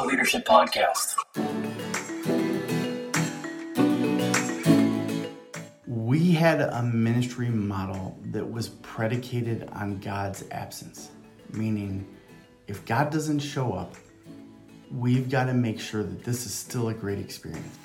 Bible Leadership Podcast. We had a ministry model that was predicated on God's absence, meaning if God doesn't show up, we've got to make sure that this is still a great experience.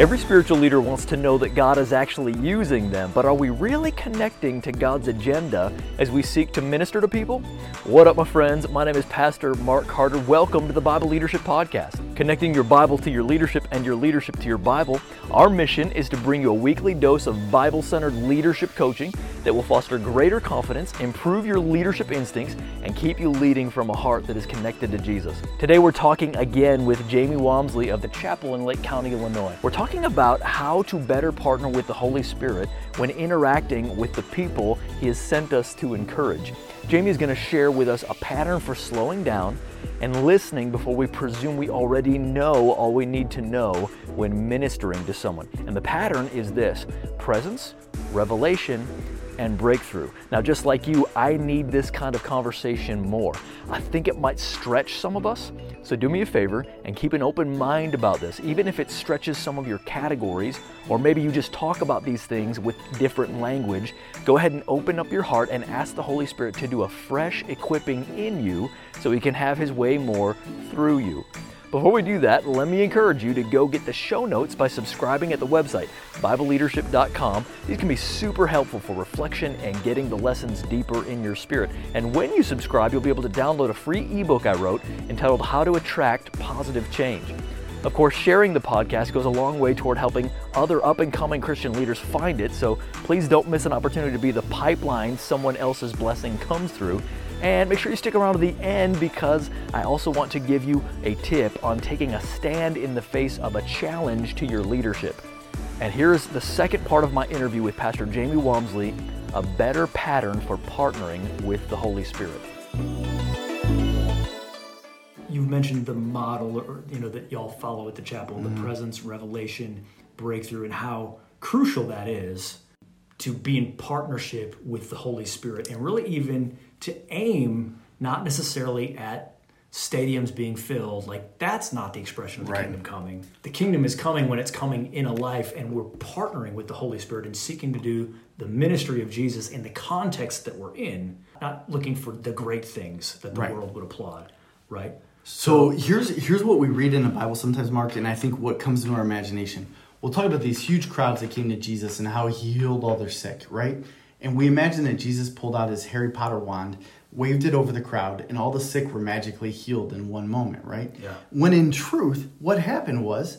Every spiritual leader wants to know that God is actually using them, but are we really connecting to God's agenda as we seek to minister to people? What up, my friends? My name is Pastor Mark Carter. Welcome to the Bible Leadership Podcast. Connecting your Bible to your leadership and your leadership to your Bible, our mission is to bring you a weekly dose of Bible centered leadership coaching that will foster greater confidence, improve your leadership instincts, and keep you leading from a heart that is connected to Jesus. Today, we're talking again with Jamie Walmsley of the Chapel in Lake County, Illinois. We're talking about how to better partner with the Holy Spirit when interacting with the people He has sent us to encourage. Jamie is going to share with us a pattern for slowing down and listening before we presume we already know all we need to know when ministering to someone. And the pattern is this presence, revelation, and breakthrough. Now, just like you, I need this kind of conversation more. I think it might stretch some of us. So, do me a favor and keep an open mind about this, even if it stretches some of your categories, or maybe you just talk about these things with different language. Go ahead and open up your heart and ask the Holy Spirit to do a fresh equipping in you so He can have His way more through you. Before we do that, let me encourage you to go get the show notes by subscribing at the website, BibleLeadership.com. These can be super helpful for reflection and getting the lessons deeper in your spirit. And when you subscribe, you'll be able to download a free ebook I wrote entitled How to Attract Positive Change. Of course, sharing the podcast goes a long way toward helping other up and coming Christian leaders find it, so please don't miss an opportunity to be the pipeline someone else's blessing comes through. And make sure you stick around to the end because I also want to give you a tip on taking a stand in the face of a challenge to your leadership. And here's the second part of my interview with Pastor Jamie Walmsley a better pattern for partnering with the Holy Spirit. You've mentioned the model or, you know that y'all follow at the chapel, mm-hmm. the presence, revelation, breakthrough, and how crucial that is to be in partnership with the Holy Spirit and really even to aim not necessarily at stadiums being filled like that's not the expression of the right. kingdom coming the kingdom is coming when it's coming in a life and we're partnering with the holy spirit and seeking to do the ministry of jesus in the context that we're in not looking for the great things that the right. world would applaud right so here's here's what we read in the bible sometimes mark and i think what comes into our imagination we'll talk about these huge crowds that came to jesus and how he healed all their sick right and we imagine that Jesus pulled out his Harry Potter wand, waved it over the crowd, and all the sick were magically healed in one moment, right? Yeah. When in truth, what happened was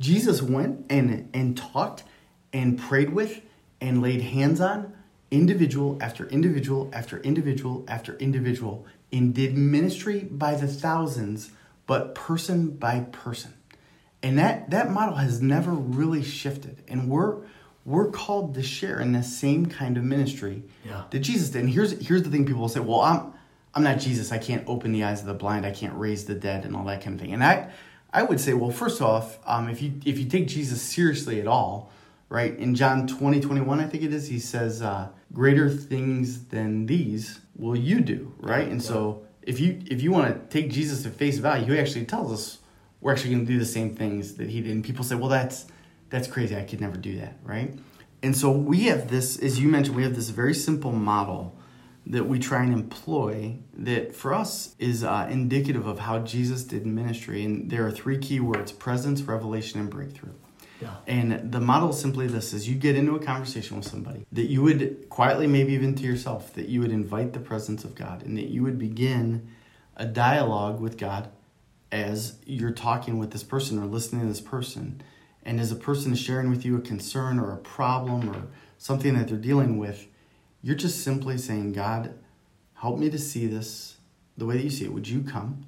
Jesus went and, and talked and prayed with and laid hands on individual after individual after individual after individual and did ministry by the thousands, but person by person. And that, that model has never really shifted. And we're we're called to share in the same kind of ministry yeah. that Jesus did. And here's here's the thing: people will say, "Well, I'm I'm not Jesus. I can't open the eyes of the blind. I can't raise the dead, and all that kind of thing." And I I would say, well, first off, um, if you if you take Jesus seriously at all, right? In John 20, 21, I think it is, he says, uh, "Greater things than these will you do," right? And yeah. so if you if you want to take Jesus at face value, he actually tells us we're actually going to do the same things that he did. And people say, well, that's that's crazy. I could never do that, right? And so we have this, as you mentioned, we have this very simple model that we try and employ that for us is uh, indicative of how Jesus did ministry. And there are three key words presence, revelation, and breakthrough. Yeah. And the model is simply this as you get into a conversation with somebody, that you would quietly, maybe even to yourself, that you would invite the presence of God and that you would begin a dialogue with God as you're talking with this person or listening to this person and as a person is sharing with you a concern or a problem or something that they're dealing with, you're just simply saying, God, help me to see this the way that you see it. Would you come?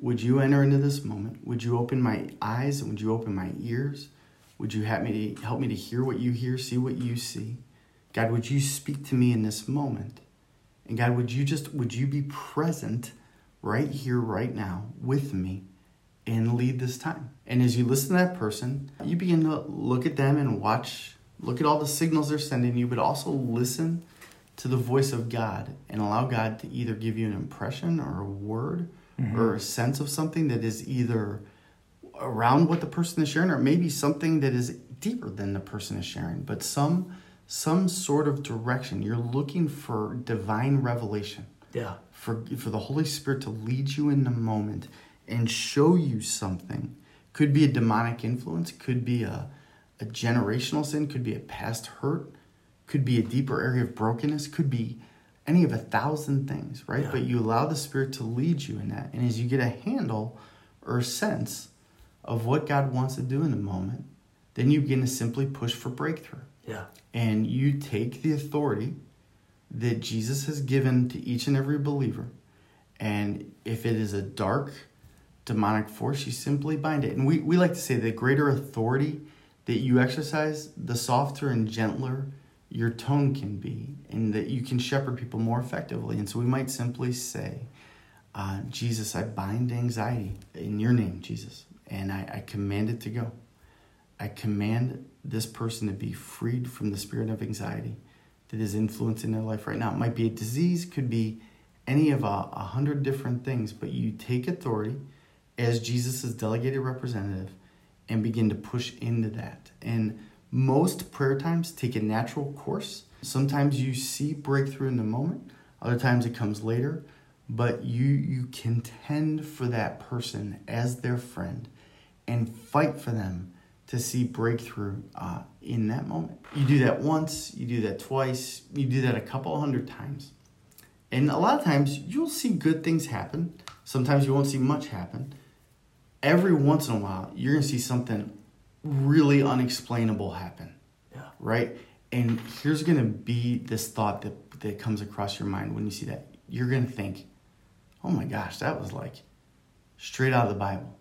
Would you enter into this moment? Would you open my eyes and would you open my ears? Would you help me to help me to hear what you hear, see what you see? God, would you speak to me in this moment? And God, would you just would you be present right here, right now with me? And lead this time. And as you listen to that person, you begin to look at them and watch, look at all the signals they're sending you, but also listen to the voice of God and allow God to either give you an impression or a word mm-hmm. or a sense of something that is either around what the person is sharing or maybe something that is deeper than the person is sharing, but some some sort of direction. You're looking for divine revelation. Yeah. For for the Holy Spirit to lead you in the moment and show you something. Could be a demonic influence, could be a, a generational sin, could be a past hurt, could be a deeper area of brokenness, could be any of a thousand things, right? Yeah. But you allow the Spirit to lead you in that. And as you get a handle or a sense of what God wants to do in the moment, then you begin to simply push for breakthrough. Yeah. And you take the authority that Jesus has given to each and every believer. And if it is a dark, demonic force, you simply bind it. And we, we like to say the greater authority that you exercise, the softer and gentler your tone can be, and that you can shepherd people more effectively. And so we might simply say, uh, Jesus, I bind anxiety in your name, Jesus, and I, I command it to go. I command this person to be freed from the spirit of anxiety that is influencing their life right now. It might be a disease, could be any of a, a hundred different things, but you take authority as Jesus' delegated representative and begin to push into that. And most prayer times take a natural course. Sometimes you see breakthrough in the moment, other times it comes later, but you you contend for that person as their friend and fight for them to see breakthrough uh, in that moment. You do that once, you do that twice, you do that a couple hundred times. And a lot of times you'll see good things happen. Sometimes you won't see much happen. Every once in a while, you're to see something really unexplainable happen. Yeah. Right? And here's to be this thought that, that comes across your mind when you see that. You're to think, oh my gosh, that was like straight out of the Bible.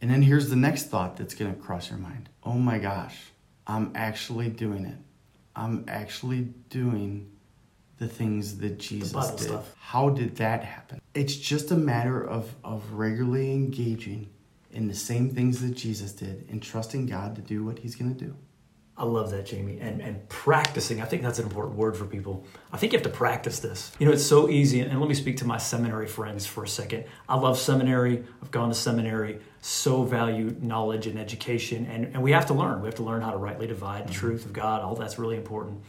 And then here's the next thought that's to cross your mind. Oh my gosh, I'm actually doing it. I'm actually doing the things that Jesus did. Stuff. How did that happen? It's just a matter of, of regularly engaging in the same things that Jesus did and trusting God to do what he's going to do. I love that, Jamie. And and practicing, I think that's an important word for people. I think you have to practice this. You know, it's so easy. And let me speak to my seminary friends for a second. I love seminary. I've gone to seminary. So value knowledge and education. And, and we have to learn. We have to learn how to rightly divide the mm-hmm. truth of God. All that's really important.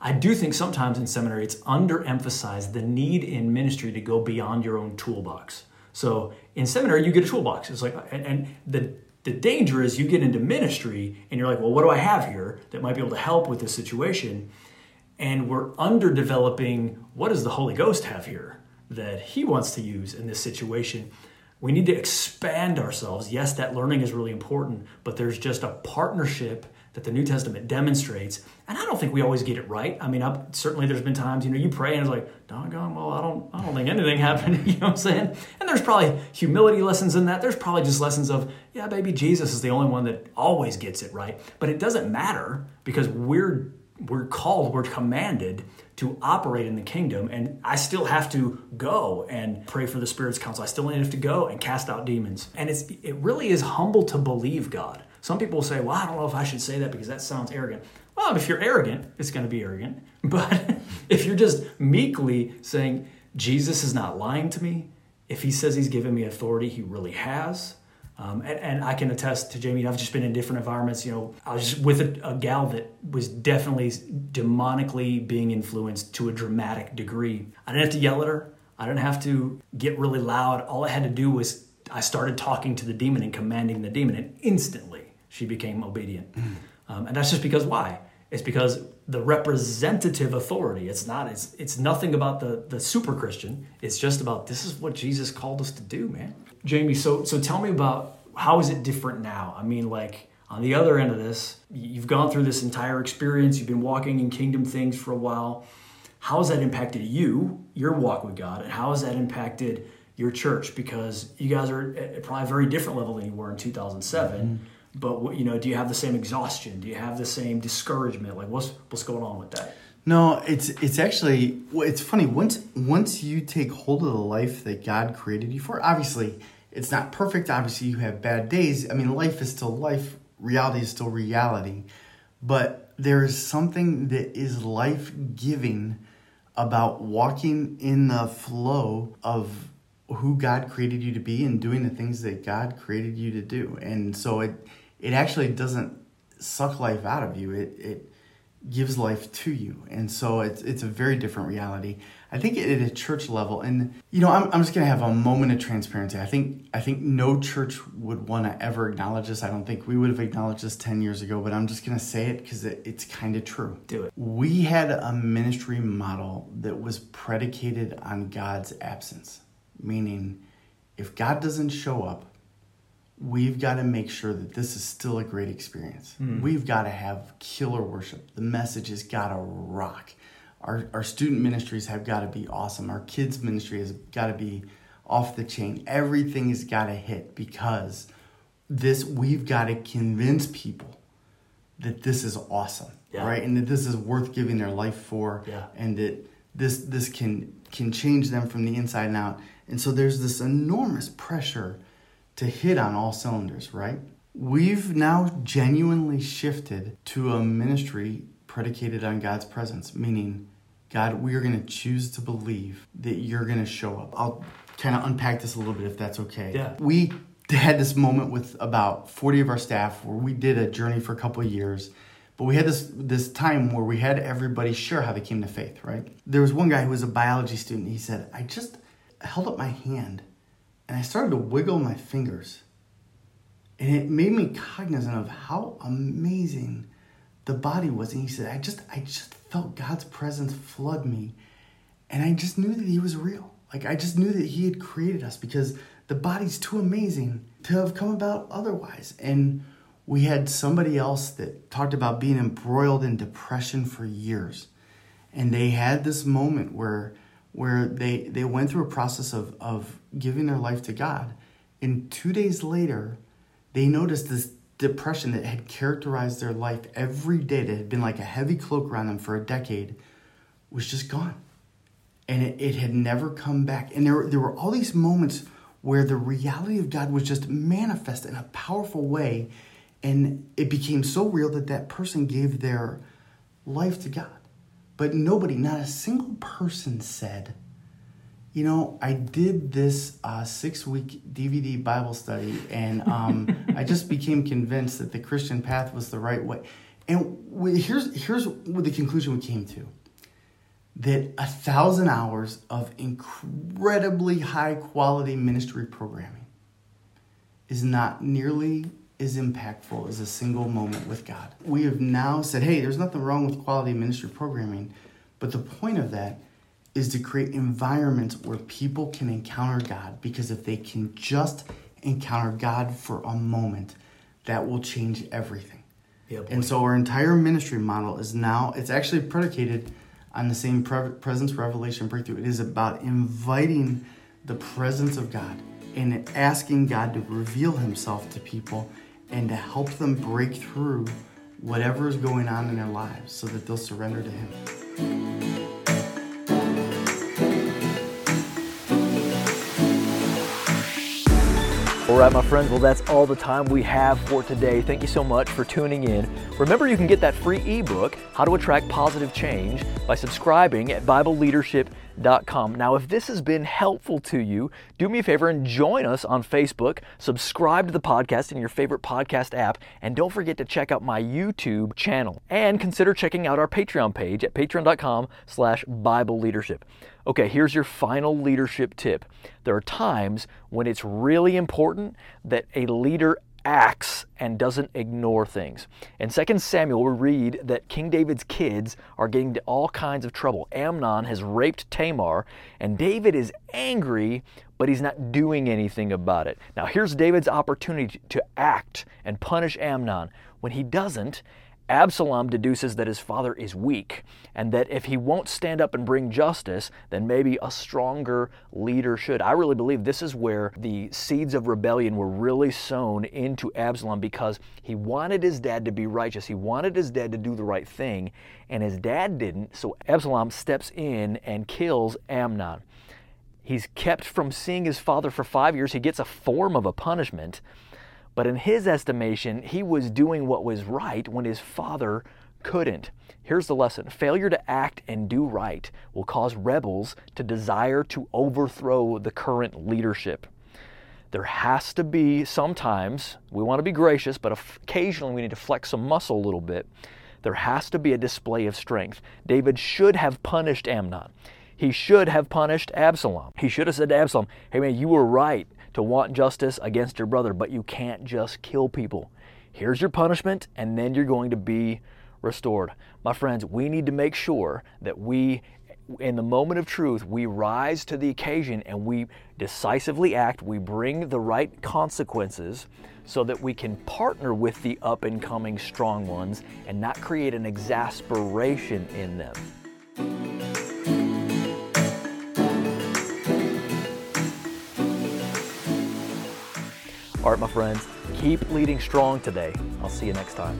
I do think sometimes in seminary it's underemphasized the need in ministry to go beyond your own toolbox. So in seminary, you get a toolbox. It's like, and, and the the danger is you get into ministry and you're like, well, what do I have here that might be able to help with this situation? And we're underdeveloping what does the Holy Ghost have here that He wants to use in this situation? We need to expand ourselves. Yes, that learning is really important, but there's just a partnership that the New Testament demonstrates. And I don't think we always get it right. I mean, I, certainly there's been times, you know, you pray and it's like, doggone, well, I don't, I don't think anything happened. you know what I'm saying? And there's probably humility lessons in that. There's probably just lessons of, yeah, baby, Jesus is the only one that always gets it right. But it doesn't matter because we're we're called, we're commanded to operate in the kingdom. And I still have to go and pray for the Spirit's counsel. I still have to go and cast out demons. And it's it really is humble to believe God. Some people say, well, I don't know if I should say that because that sounds arrogant. Well, if you're arrogant, it's going to be arrogant. But if you're just meekly saying, Jesus is not lying to me, if he says he's given me authority, he really has. Um, and, and, I can attest to Jamie, I've just been in different environments. You know, I was with a, a gal that was definitely demonically being influenced to a dramatic degree. I didn't have to yell at her, I didn't have to get really loud. All I had to do was I started talking to the demon and commanding the demon, and instantly she became obedient. Um, and that's just because why? It's because the representative authority. It's not. It's it's nothing about the the super Christian. It's just about this is what Jesus called us to do, man. Jamie, so so tell me about how is it different now? I mean, like on the other end of this, you've gone through this entire experience. You've been walking in kingdom things for a while. How has that impacted you, your walk with God, and how has that impacted your church? Because you guys are at probably a very different level than you were in 2007. Mm-hmm but you know do you have the same exhaustion? Do you have the same discouragement? Like what's what's going on with that? No it's it's actually it's funny. Once once you take hold of the life that god created you for obviously it's not perfect. Obviously you have bad days. I mean life is still life. Reality is still reality. But there is something that is life-giving about walking in the flow of who God created you to be and doing the things that God created you to do. And so it it actually doesn't suck life out of you. It it gives life to you. And so it's it's a very different reality. I think at a church level, and you know, I'm, I'm just gonna have a moment of transparency. I think I think no church would want to ever acknowledge this. I don't think we would have acknowledged this ten years ago, but I'm just gonna say it because it, it's kind of true. Do it. We had a ministry model that was predicated on God's absence, meaning if God doesn't show up, we've got to make sure that this is still a great experience. Hmm. We've got to have killer worship. The message has got to rock. Our, our student ministries have got to be awesome. Our kids' ministry has got to be off the chain. Everything has got to hit because this we've got to convince people that this is awesome, Yeah. right? And that this is worth giving their life for, Yeah. and that this this can can change them from the inside and out. And so there's this enormous pressure to hit on all cylinders, right? We've now genuinely shifted to a ministry predicated on God's presence, meaning, God, we are going to choose to believe that you're going to show up. I'll kind of unpack this a little bit if that's okay. Yeah. We had this moment with about 40 of our staff where we did a journey for a couple of years. But we had this this time where we had everybody share how they came to faith, right? There was one guy who was a biology student. He said, I just held up my hand and I started to wiggle my fingers. And it made me cognizant of how amazing the body was. And he said, I just I just felt God's presence flood me. And I just knew that he was real. Like I just knew that he had created us because the body's too amazing to have come about otherwise. And we had somebody else that talked about being embroiled in depression for years. And they had this moment where where they they went through a process of of giving their life to God. And 2 days later, they noticed this depression that had characterized their life every day that had been like a heavy cloak around them for a decade was just gone and it, it had never come back. And there, there were all these moments where the reality of God was just manifest in a powerful way, and it became so real that that person gave their life to God. But nobody, not a single person said, you know, I did this uh, six week DVD Bible study, and um, I just became convinced that the Christian path was the right way. And we, here's, here's what the conclusion we came to that a thousand hours of incredibly high quality ministry programming is not nearly as impactful as a single moment with God. We have now said, hey, there's nothing wrong with quality ministry programming, but the point of that is to create environments where people can encounter God because if they can just encounter God for a moment, that will change everything. Yeah. And so our entire ministry model is now, it's actually predicated on the same pre- presence, revelation, breakthrough. It is about inviting the presence of God and asking God to reveal himself to people and to help them break through whatever is going on in their lives so that they'll surrender to him. All right, my friends, well, that's all the time we have for today. Thank you so much for tuning in. Remember, you can get that free ebook, How to Attract Positive Change, by subscribing at BibleLeadership.com. Now, if this has been helpful to you, do me a favor and join us on Facebook, subscribe to the podcast in your favorite podcast app, and don't forget to check out my YouTube channel. And consider checking out our Patreon page at patreon.com slash Bible Leadership. Okay, here's your final leadership tip. There are times when it's really important that a leader acts and doesn't ignore things. In 2 Samuel, we read that King David's kids are getting into all kinds of trouble. Amnon has raped Tamar, and David is angry, but he's not doing anything about it. Now, here's David's opportunity to act and punish Amnon. When he doesn't, Absalom deduces that his father is weak and that if he won't stand up and bring justice, then maybe a stronger leader should. I really believe this is where the seeds of rebellion were really sown into Absalom because he wanted his dad to be righteous. He wanted his dad to do the right thing, and his dad didn't. So Absalom steps in and kills Amnon. He's kept from seeing his father for five years. He gets a form of a punishment. But in his estimation, he was doing what was right when his father couldn't. Here's the lesson failure to act and do right will cause rebels to desire to overthrow the current leadership. There has to be sometimes, we want to be gracious, but occasionally we need to flex some muscle a little bit. There has to be a display of strength. David should have punished Amnon. He should have punished Absalom. He should have said to Absalom, Hey man, you were right to want justice against your brother, but you can't just kill people. Here's your punishment, and then you're going to be restored. My friends, we need to make sure that we, in the moment of truth, we rise to the occasion and we decisively act. We bring the right consequences so that we can partner with the up and coming strong ones and not create an exasperation in them. Right, my friends, keep leading strong today. I'll see you next time.